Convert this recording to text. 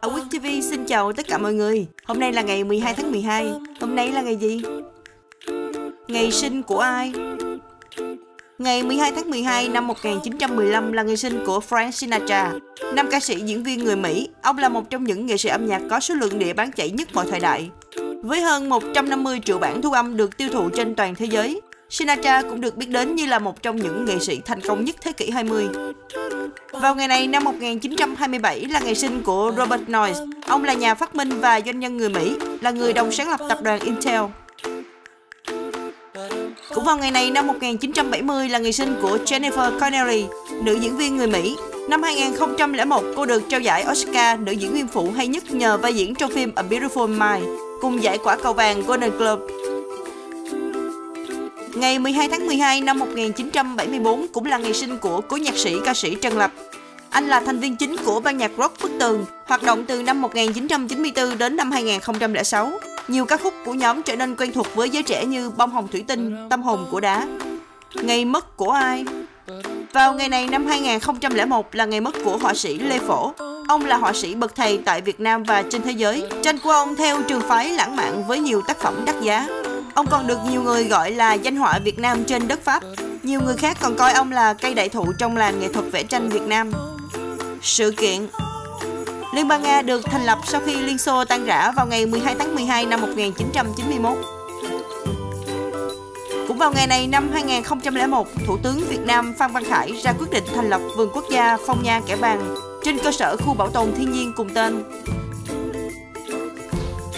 Ở Quick TV xin chào tất cả mọi người Hôm nay là ngày 12 tháng 12 Hôm nay là ngày gì? Ngày sinh của ai? Ngày 12 tháng 12 năm 1915 là ngày sinh của Frank Sinatra, nam ca sĩ diễn viên người Mỹ. Ông là một trong những nghệ sĩ âm nhạc có số lượng đĩa bán chạy nhất mọi thời đại. Với hơn 150 triệu bản thu âm được tiêu thụ trên toàn thế giới, Sinatra cũng được biết đến như là một trong những nghệ sĩ thành công nhất thế kỷ 20. Vào ngày này năm 1927 là ngày sinh của Robert Noyce. Ông là nhà phát minh và doanh nhân người Mỹ, là người đồng sáng lập tập đoàn Intel. Cũng vào ngày này năm 1970 là ngày sinh của Jennifer Connelly, nữ diễn viên người Mỹ. Năm 2001, cô được trao giải Oscar nữ diễn viên phụ hay nhất nhờ vai diễn trong phim A Beautiful Mind, cùng giải quả cầu vàng Golden Globe. Ngày 12 tháng 12 năm 1974 cũng là ngày sinh của cố nhạc sĩ ca sĩ Trần Lập. Anh là thành viên chính của ban nhạc rock Bức Tường, hoạt động từ năm 1994 đến năm 2006. Nhiều ca khúc của nhóm trở nên quen thuộc với giới trẻ như Bông hồng thủy tinh, Tâm hồn của đá. Ngày mất của ai? Vào ngày này năm 2001 là ngày mất của họa sĩ Lê Phổ. Ông là họa sĩ bậc thầy tại Việt Nam và trên thế giới. Tranh của ông theo trường phái lãng mạn với nhiều tác phẩm đắt giá. Ông còn được nhiều người gọi là danh họa Việt Nam trên đất Pháp. Nhiều người khác còn coi ông là cây đại thụ trong làng nghệ thuật vẽ tranh Việt Nam. Sự kiện Liên bang Nga được thành lập sau khi Liên Xô tan rã vào ngày 12 tháng 12 năm 1991. Cũng vào ngày này năm 2001, Thủ tướng Việt Nam Phan Văn Khải ra quyết định thành lập Vườn Quốc gia Phong Nha Kẻ Bàng trên cơ sở khu bảo tồn thiên nhiên cùng tên.